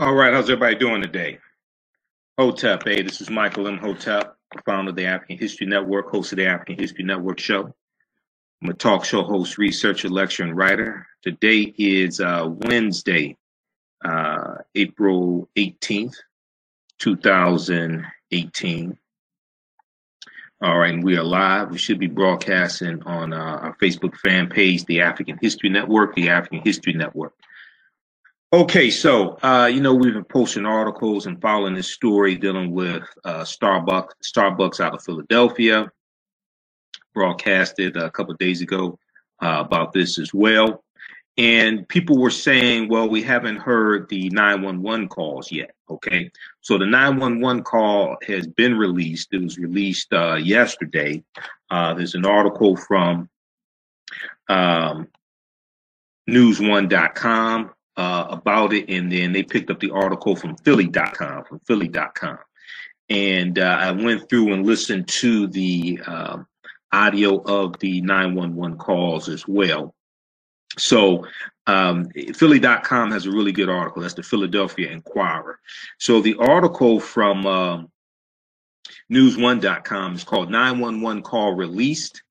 All right, how's everybody doing today? Hotep, hey, this is Michael Imhotep, founder of the African History Network, host of the African History Network show. I'm a talk show host, researcher, lecturer, and writer. Today is uh, Wednesday, uh, April 18th, 2018. All right, and we are live. We should be broadcasting on uh, our Facebook fan page, the African History Network, the African History Network. Okay, so uh, you know we've been posting articles and following this story dealing with uh, Starbucks, Starbucks out of Philadelphia, broadcasted a couple days ago uh, about this as well, and people were saying, well, we haven't heard the 911 calls yet. Okay, so the 911 call has been released. It was released uh, yesterday. Uh, there's an article from um, NewsOne.com uh, about it, and then they picked up the article from Philly.com, from Philly.com, and uh, I went through and listened to the uh, audio of the 911 calls as well. So um, Philly.com has a really good article. That's the Philadelphia Inquirer. So the article from um, NewsOne.com is called 911 Call Released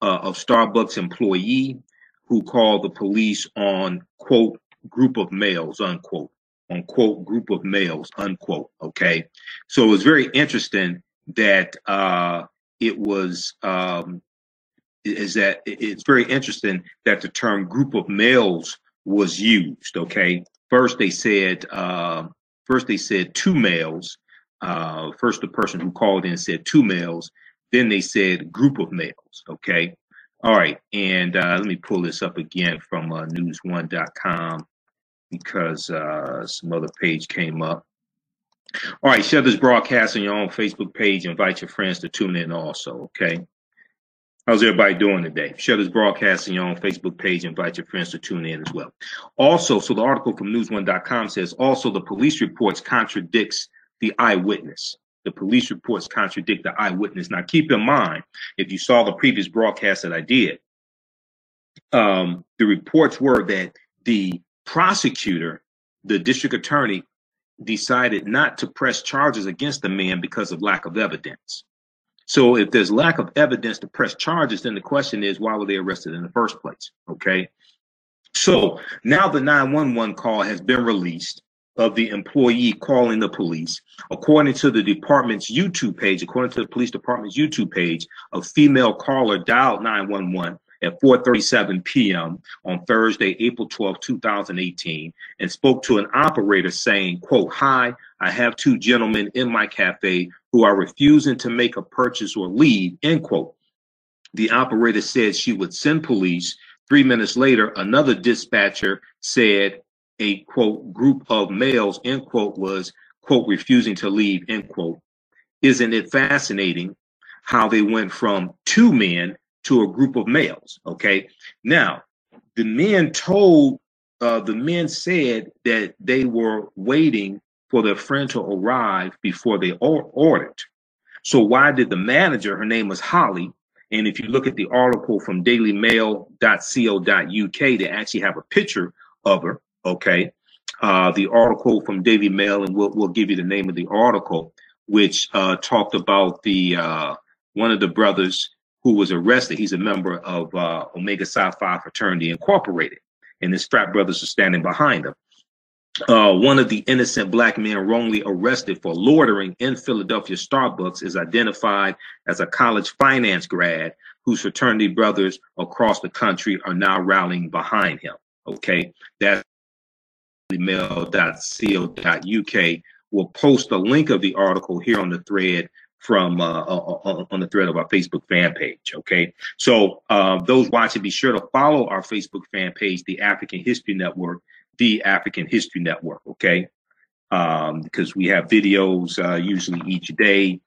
uh, of Starbucks Employee who called the police on, quote, group of males, unquote, unquote, group of males, unquote. Okay. So it was very interesting that uh, it was, um, is that it's very interesting that the term group of males was used. Okay. First, they said, uh, first, they said two males. Uh, first, the person who called in said two males. Then they said group of males. Okay. All right. And uh, let me pull this up again from uh, newsone.com because uh, some other page came up. All right, share this broadcast on your own Facebook page. Invite your friends to tune in also, okay? How's everybody doing today? Share this broadcast on your own Facebook page. Invite your friends to tune in as well. Also, so the article from newsone.com says also the police reports contradicts the eyewitness. The police reports contradict the eyewitness. Now, keep in mind, if you saw the previous broadcast that I did, um, the reports were that the prosecutor, the district attorney, decided not to press charges against the man because of lack of evidence. So if there's lack of evidence to press charges, then the question is, why were they arrested in the first place? Okay. So now the 911 call has been released of the employee calling the police. According to the department's YouTube page, according to the police department's YouTube page, a female caller dialed 911 at 4:37 p.m. on Thursday, April 12, 2018, and spoke to an operator saying, quote, "Hi, I have two gentlemen in my cafe who are refusing to make a purchase or leave." End quote. The operator said she would send police. Three minutes later, another dispatcher said a quote group of males end quote was quote refusing to leave end quote. Isn't it fascinating how they went from two men to a group of males. Okay. Now, the men told, uh, the men said that they were waiting for their friend to arrive before they or- ordered. So why did the manager, her name was Holly, and if you look at the article from dailymail.co.uk, they actually have a picture of her. Okay. Uh, the article from Daily Mail, and we'll, we'll give you the name of the article, which uh, talked about the uh, one of the brothers who was arrested. He's a member of uh, Omega Psi Phi Fraternity Incorporated, and his frat brothers are standing behind him. Uh, one of the innocent black men wrongly arrested for loitering in Philadelphia Starbucks is identified as a college finance grad whose fraternity brothers across the country are now rallying behind him. Okay, that's mail.co.uk. We'll post a link of the article here on the thread from uh, on the thread of our Facebook fan page. Okay, so uh, those watching, be sure to follow our Facebook fan page, the African History Network, the African History Network. Okay, um, because we have videos uh, usually each day.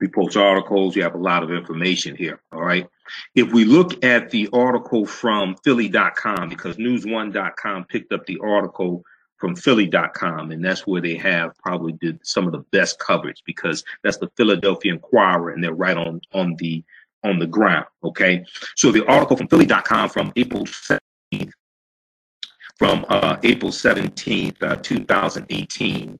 We post articles. We have a lot of information here. All right. If we look at the article from Philly.com, because NewsOne.com picked up the article from Philly.com, and that's where they have probably did some of the best coverage because that's the Philadelphia Inquirer, and they're right on on the on the ground. Okay, so the article from Philly.com from April 17th from uh, April 17th, uh, 2018,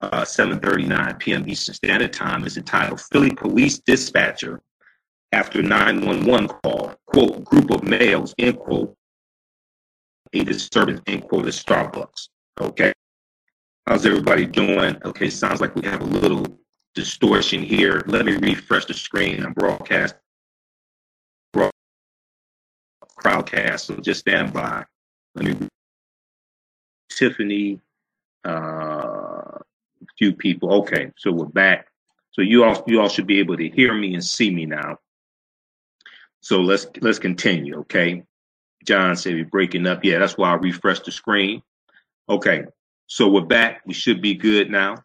uh, 7.39 p.m. Eastern Standard Time is entitled Philly Police Dispatcher After 911 Call, quote, group of males, end quote, a disturbance, end quote, at Starbucks. Okay. How's everybody doing? Okay, sounds like we have a little distortion here. Let me refresh the screen and broadcast crowdcast. So just stand by. Let me Tiffany, uh, few people. Okay, so we're back. So you all you all should be able to hear me and see me now. So let's let's continue. Okay, John said we're breaking up. Yeah, that's why I refreshed the screen. Okay, so we're back. We should be good now.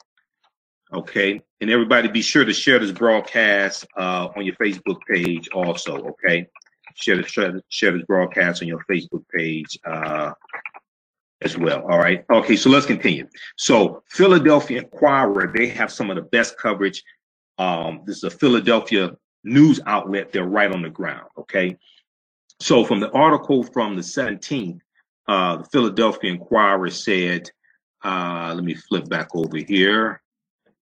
Okay, and everybody be sure to share this broadcast uh, on your Facebook page also. Okay, share, the, share, share this broadcast on your Facebook page. Uh, as well. All right. Okay, so let's continue. So Philadelphia Inquirer, they have some of the best coverage. Um, this is a Philadelphia news outlet. They're right on the ground. Okay. So from the article from the 17th, uh, the Philadelphia Inquirer said, uh, let me flip back over here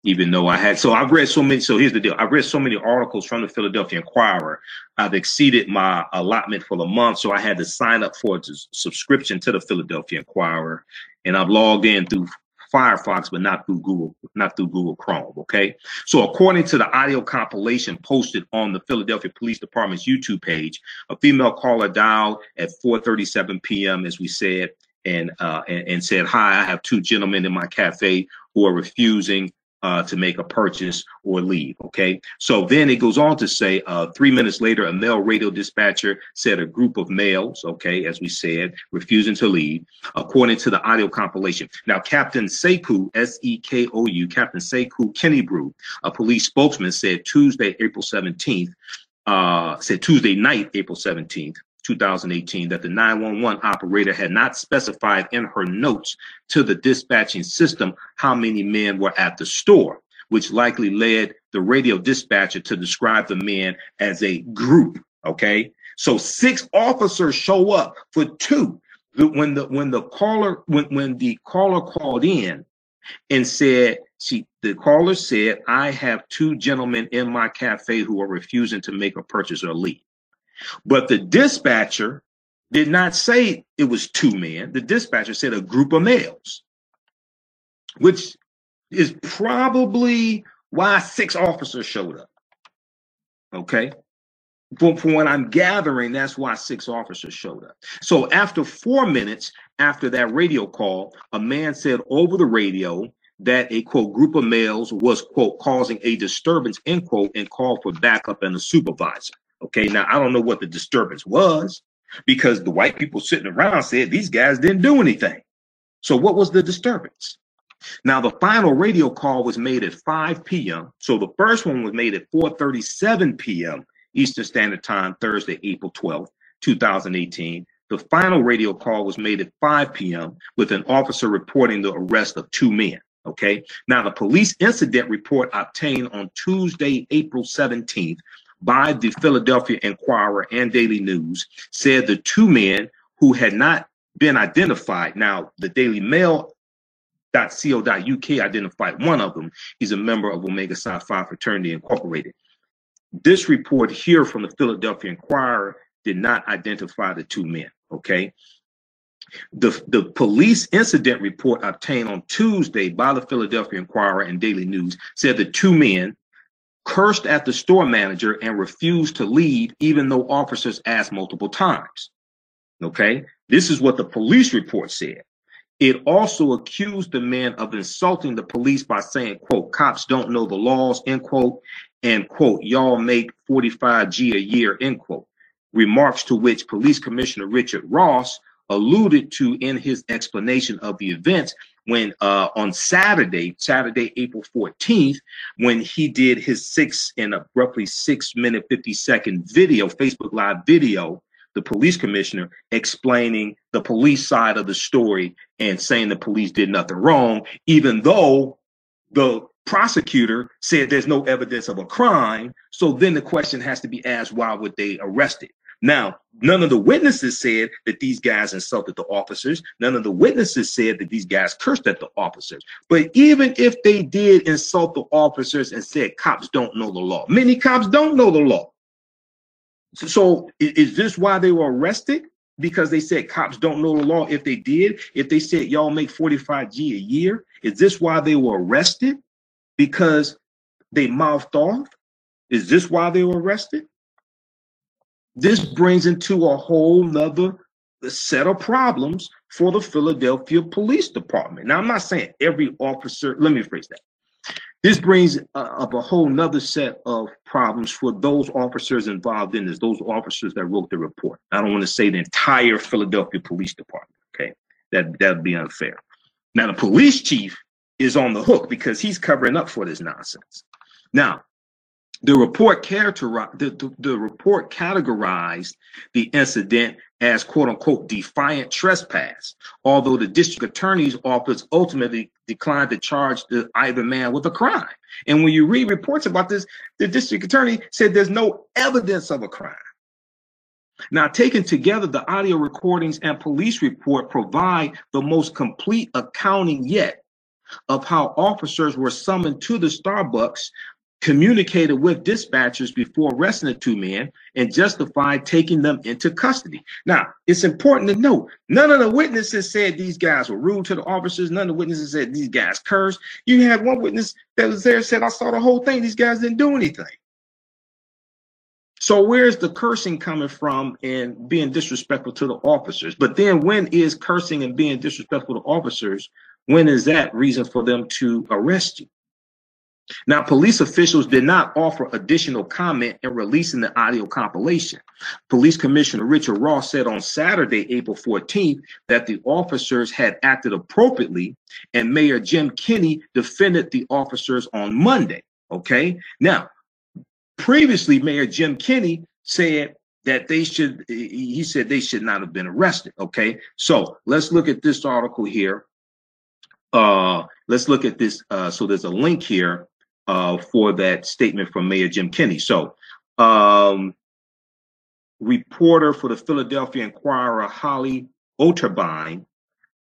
even though I had so I've read so many. So here's the deal: I've read so many articles from the Philadelphia Inquirer. I've exceeded my allotment for the month, so I had to sign up for a subscription to the Philadelphia Inquirer, and I've logged in through Firefox, but not through Google, not through Google Chrome. Okay. So according to the audio compilation posted on the Philadelphia Police Department's YouTube page, a female caller dialed at 4:37 p.m. as we said. And, uh, and and said, "Hi, I have two gentlemen in my cafe who are refusing uh, to make a purchase or leave. Okay. So then it goes on to say, uh, three minutes later, a male radio dispatcher said a group of males, okay, as we said, refusing to leave, according to the audio compilation. Now, Captain Sekou, S E K O U, Captain Sekou Kinebrew, a police spokesman, said Tuesday, April 17th, uh, said Tuesday night, April 17th, 2018 that the 911 operator had not specified in her notes to the dispatching system how many men were at the store, which likely led the radio dispatcher to describe the men as a group. Okay. So six officers show up for two. When the when the caller when when the caller called in and said she the caller said, I have two gentlemen in my cafe who are refusing to make a purchase or leave. But the dispatcher did not say it was two men. The dispatcher said a group of males, which is probably why six officers showed up. Okay. From, from what I'm gathering, that's why six officers showed up. So after four minutes after that radio call, a man said over the radio that a quote group of males was quote causing a disturbance end quote and called for backup and a supervisor. Okay, now I don't know what the disturbance was because the white people sitting around said these guys didn't do anything. So what was the disturbance? Now the final radio call was made at 5 p.m. So the first one was made at 4:37 p.m. Eastern Standard Time, Thursday, April 12th, 2018. The final radio call was made at 5 p.m. with an officer reporting the arrest of two men. Okay. Now the police incident report obtained on Tuesday, April 17th by the Philadelphia Inquirer and Daily News said the two men who had not been identified. Now, the Daily Mail .co.uk identified one of them. He's a member of Omega Psi Phi Fraternity Incorporated. This report here from the Philadelphia Inquirer did not identify the two men. Okay. The, the police incident report obtained on Tuesday by the Philadelphia Inquirer and Daily News said the two men cursed at the store manager and refused to leave, even though officers asked multiple times. Okay, this is what the police report said. It also accused the men of insulting the police by saying, quote, cops don't know the laws, end quote, and quote, y'all make 45G a year, end quote. Remarks to which Police Commissioner Richard Ross alluded to in his explanation of the events when uh, on Saturday, Saturday, April 14th, when he did his six in a roughly six minute, 50 second video, Facebook Live video, the police commissioner explaining the police side of the story and saying the police did nothing wrong, even though the prosecutor said there's no evidence of a crime. So then the question has to be asked, why would they arrest it? Now, none of the witnesses said that these guys insulted the officers. None of the witnesses said that these guys cursed at the officers. But even if they did insult the officers and said cops don't know the law, many cops don't know the law. So, is this why they were arrested? Because they said cops don't know the law. If they did, if they said y'all make 45G a year, is this why they were arrested? Because they mouthed off? Is this why they were arrested? This brings into a whole nother set of problems for the Philadelphia Police Department. Now, I'm not saying every officer, let me phrase that. This brings uh, up a whole nother set of problems for those officers involved in this, those officers that wrote the report. I don't want to say the entire Philadelphia Police Department, okay? That that'd be unfair. Now, the police chief is on the hook because he's covering up for this nonsense. Now, the report characterized the, the, the, report categorized the incident as quote unquote defiant trespass, although the district attorney's office ultimately declined to charge the either man with a crime. And when you read reports about this, the district attorney said there's no evidence of a crime. Now, taken together, the audio recordings and police report provide the most complete accounting yet of how officers were summoned to the Starbucks communicated with dispatchers before arresting the two men and justified taking them into custody. Now, it's important to note none of the witnesses said these guys were rude to the officers. None of the witnesses said these guys cursed. You had one witness that was there said, I saw the whole thing. These guys didn't do anything. So where's the cursing coming from and being disrespectful to the officers? But then when is cursing and being disrespectful to officers? When is that reason for them to arrest you? Now, police officials did not offer additional comment in releasing the audio compilation. Police Commissioner Richard Ross said on Saturday, April 14th, that the officers had acted appropriately, and Mayor Jim Kenney defended the officers on Monday. Okay. Now, previously, Mayor Jim Kenney said that they should, he said they should not have been arrested. Okay. So let's look at this article here. Uh, let's look at this. Uh, so there's a link here uh, for that statement from Mayor Jim Kenney. So, um, reporter for the Philadelphia Inquirer, Holly Otterbein,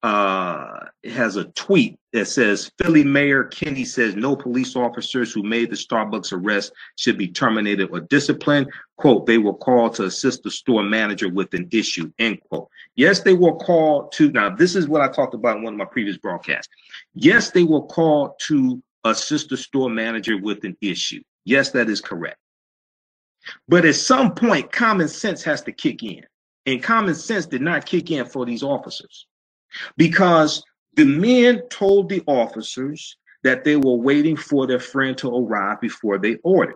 uh, has a tweet that says Philly Mayor Kenney says no police officers who made the Starbucks arrest should be terminated or disciplined. Quote, they were called to assist the store manager with an issue, end quote. Yes, they were called to, now this is what I talked about in one of my previous broadcasts. Yes, they were called to assist the store manager with an issue. Yes, that is correct. But at some point, common sense has to kick in. And common sense did not kick in for these officers because the men told the officers that they were waiting for their friend to arrive before they ordered.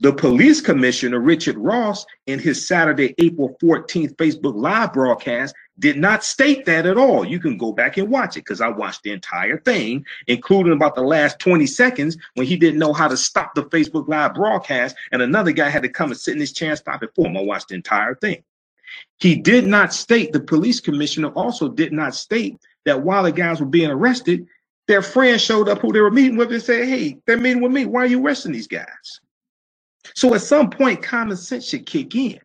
The police commissioner, Richard Ross, in his Saturday, April 14th Facebook Live broadcast, did not state that at all. You can go back and watch it because I watched the entire thing, including about the last 20 seconds when he didn't know how to stop the Facebook Live broadcast, and another guy had to come and sit in his chair and stop it for him. I watched the entire thing. He did not state, the police commissioner also did not state that while the guys were being arrested, their friends showed up who they were meeting with and said, Hey, they're meeting with me. Why are you arresting these guys? So at some point, common sense should kick in.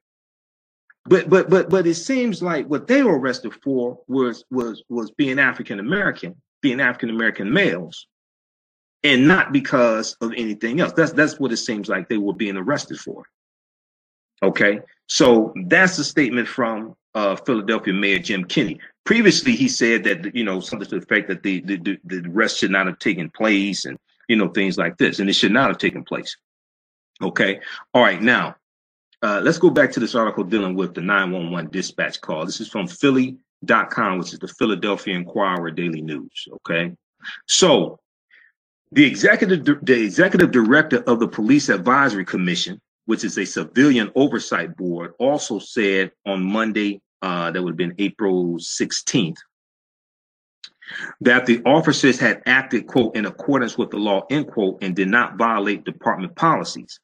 But but but but it seems like what they were arrested for was was was being African American, being African American males, and not because of anything else. That's that's what it seems like they were being arrested for. Okay, so that's a statement from uh, Philadelphia Mayor Jim Kenney. Previously, he said that you know something to the effect that the, the the arrest should not have taken place, and you know things like this, and it should not have taken place. Okay. All right. Now, uh, let's go back to this article dealing with the 911 dispatch call. This is from Philly.com, which is the Philadelphia Inquirer Daily News. Okay. So, the executive, the executive director of the Police Advisory Commission, which is a civilian oversight board, also said on Monday, uh, that would have been April 16th, that the officers had acted, quote, in accordance with the law, end quote, and did not violate department policies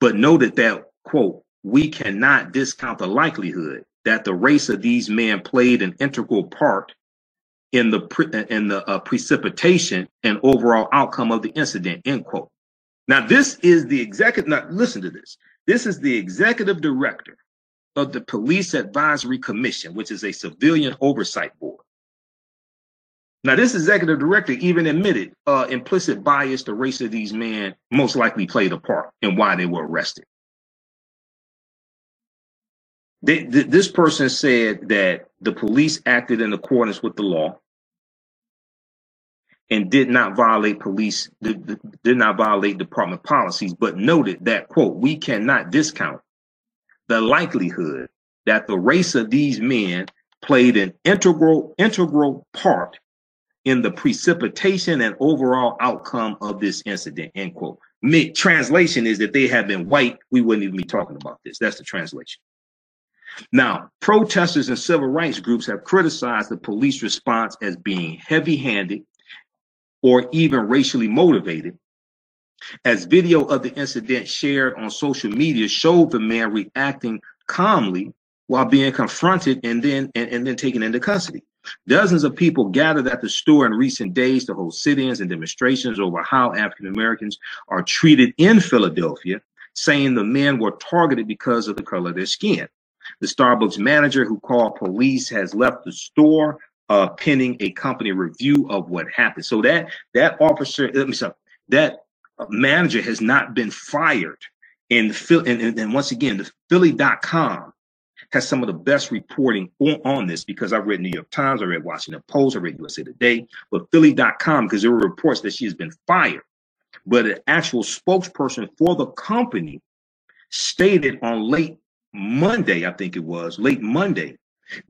but noted that, quote, we cannot discount the likelihood that the race of these men played an integral part in the pre- in the uh, precipitation and overall outcome of the incident end quote now this is the executive now listen to this this is the executive director of the Police Advisory Commission, which is a civilian oversight board. Now, this executive director even admitted uh, implicit bias the race of these men most likely played a part in why they were arrested. Th- this person said that the police acted in accordance with the law and did not violate police did, did not violate department policies, but noted that quote we cannot discount the likelihood that the race of these men played an integral integral part in the precipitation and overall outcome of this incident end quote. Mid translation is that they had been white we wouldn't even be talking about this. That's the translation now protesters and civil rights groups have criticized the police response as being heavy-handed or even racially motivated as video of the incident shared on social media showed the man reacting calmly while being confronted and then and, and then taken into custody. Dozens of people gathered at the store in recent days to hold sit-ins and demonstrations over how African Americans are treated in Philadelphia, saying the men were targeted because of the color of their skin. The Starbucks manager who called police has left the store uh, pending a company review of what happened. So that that officer, let me say, that manager has not been fired. And, and, and, and once again, the Philly.com has some of the best reporting on, on, this because I've read New York Times, I read Washington Post, I read USA Today, but Philly.com, because there were reports that she has been fired. But an actual spokesperson for the company stated on late Monday, I think it was, late Monday,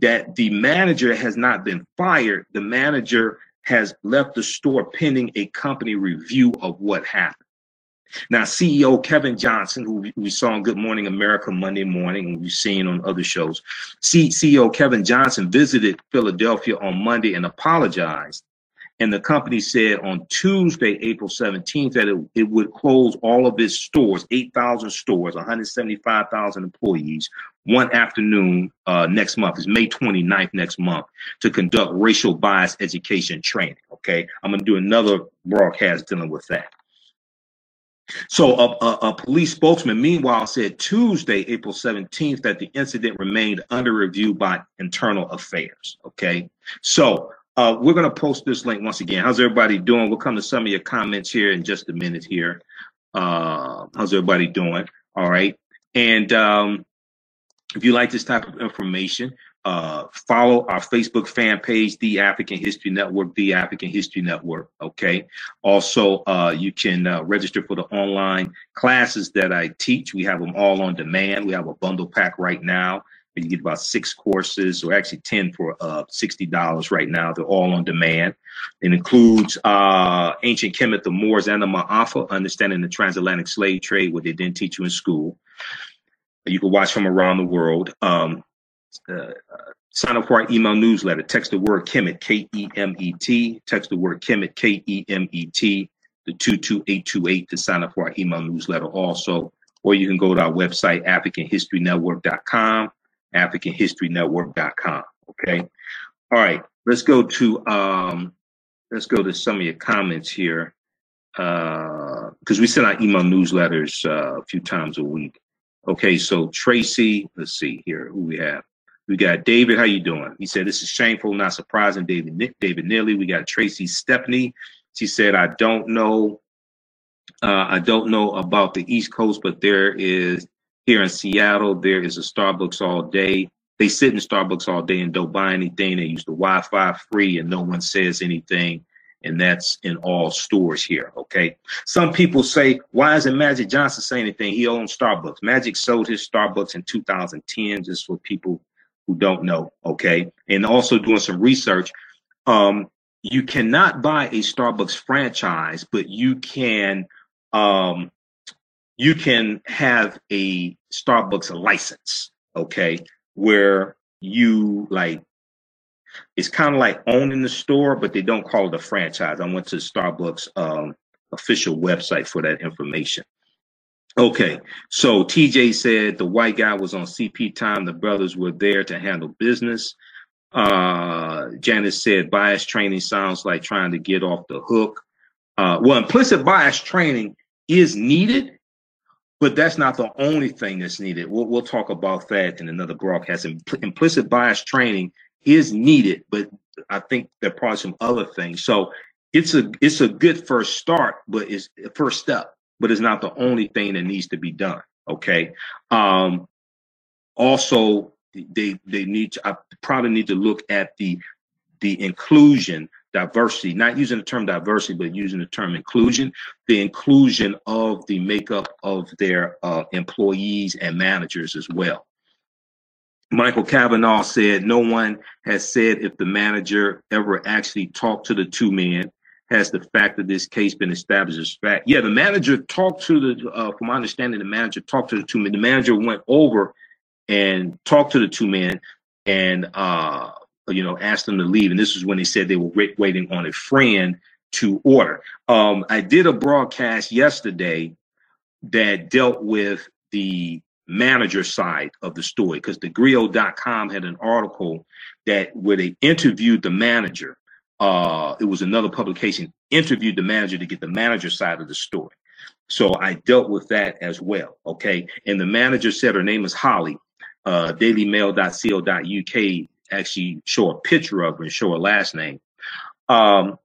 that the manager has not been fired. The manager has left the store pending a company review of what happened. Now, CEO Kevin Johnson, who we saw on Good Morning America Monday morning, and we've seen on other shows, CEO Kevin Johnson visited Philadelphia on Monday and apologized. And the company said on Tuesday, April 17th, that it, it would close all of its stores, 8,000 stores, 175,000 employees, one afternoon uh, next month. is May 29th next month to conduct racial bias education training. Okay. I'm going to do another broadcast dealing with that. So a, a, a, police spokesman, meanwhile, said Tuesday, April 17th, that the incident remained under review by internal affairs. Okay. So uh, we're going to post this link once again. How's everybody doing? We'll come to some of your comments here in just a minute here. Uh, how's everybody doing? All right. And um, if you like this type of information, uh, follow our Facebook fan page, The African History Network, The African History Network. Okay. Also, uh, you can uh, register for the online classes that I teach. We have them all on demand. We have a bundle pack right now. You get about six courses, or actually 10 for uh, $60 right now. They're all on demand. It includes uh, Ancient Kemet, the Moors, and the Ma'afa, Understanding the Transatlantic Slave Trade, what they didn't teach you in school. You can watch from around the world. Um, uh, sign up for our email newsletter. Text the word Kemet, K E M E T. Text the word Kemet, K E M E T, the 22828 to sign up for our email newsletter also. Or you can go to our website, AfricanHistoryNetwork.com, AfricanHistoryNetwork.com. Okay. All right. Let's go to um, let's go to some of your comments here. Uh, because we send out email newsletters uh, a few times a week. Okay, so Tracy, let's see here who we have. We got David. How you doing? He said this is shameful, not surprising. David Nick, David Neely. We got Tracy Stepney. She said I don't know. Uh, I don't know about the East Coast, but there is here in Seattle. There is a Starbucks all day. They sit in Starbucks all day and don't buy anything. They use the Wi-Fi free, and no one says anything and that's in all stores here. Okay. Some people say, why isn't Magic Johnson saying anything? He owns Starbucks. Magic sold his Starbucks in 2010, just for people who don't know. Okay. And also doing some research. Um, you cannot buy a Starbucks franchise, but you can, um, you can have a Starbucks license. Okay. Where you like it's kind of like owning the store, but they don't call it a franchise. I went to Starbucks um, official website for that information. Okay, so TJ said the white guy was on CP time. The brothers were there to handle business. Uh, Janice said bias training sounds like trying to get off the hook. Uh, well, implicit bias training is needed, but that's not the only thing that's needed. We'll, we'll talk about that in another broadcast. Impl- implicit bias training is needed, but I think there are probably some other things. So it's a it's a good first start, but it's a first step, but it's not the only thing that needs to be done. Okay. Um, also, they they need to, I probably need to look at the the inclusion diversity, not using the term diversity, but using the term inclusion, the inclusion of the makeup of their uh, employees and managers as well. Michael Kavanaugh said no one has said if the manager ever actually talked to the two men. Has the fact of this case been established as fact? Yeah, the manager talked to the, uh, from my understanding, the manager talked to the two men. The manager went over and talked to the two men and uh, you know, asked them to leave. And this is when they said they were waiting on a friend to order. Um, I did a broadcast yesterday that dealt with the manager side of the story because the Grio.com had an article that where they interviewed the manager. Uh, it was another publication interviewed the manager to get the manager side of the story. So I dealt with that as well. Okay. And the manager said her name is Holly. Uh, dailymail.co.uk actually show a picture of her and show her last name. Um,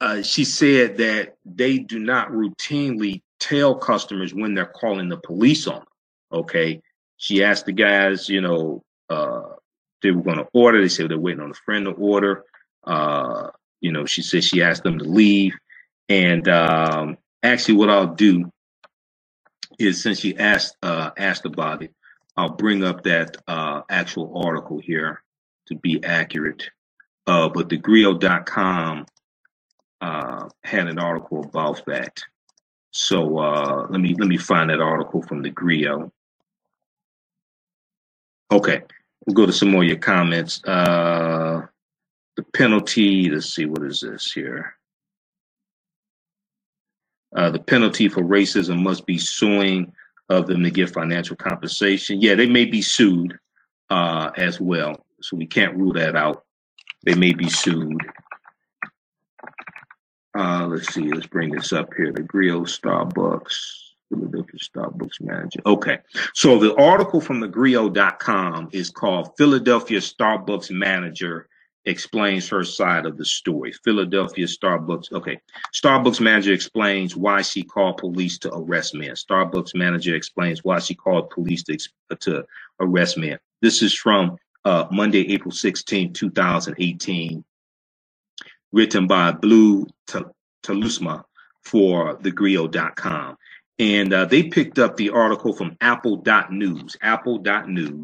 uh, she said that they do not routinely tell customers when they're calling the police on them. Okay. She asked the guys, you know, uh, they were going to order. They said they're waiting on a friend to order. Uh, you know, she said she asked them to leave. And um, actually, what I'll do is since she asked uh, asked about it, I'll bring up that uh, actual article here to be accurate. Uh, but the Grio.com uh, had an article about that. So uh, let me let me find that article from the Grio. Okay, we'll go to some more of your comments. Uh, the penalty. Let's see what is this here. Uh, the penalty for racism must be suing of them to get financial compensation. Yeah, they may be sued uh, as well so we can't rule that out. They may be sued. Uh, let's see, let's bring this up here. The Grio Starbucks, Philadelphia Starbucks manager. Okay, so the article from the Grio.com is called Philadelphia Starbucks Manager explains her side of the story. Philadelphia Starbucks. Okay. Starbucks manager explains why she called police to arrest man. Starbucks manager explains why she called police to, to arrest man. This is from uh, Monday, April 16, 2018, written by Blue Telusma for thegrio.com. And uh, they picked up the article from apple.news, apple.news.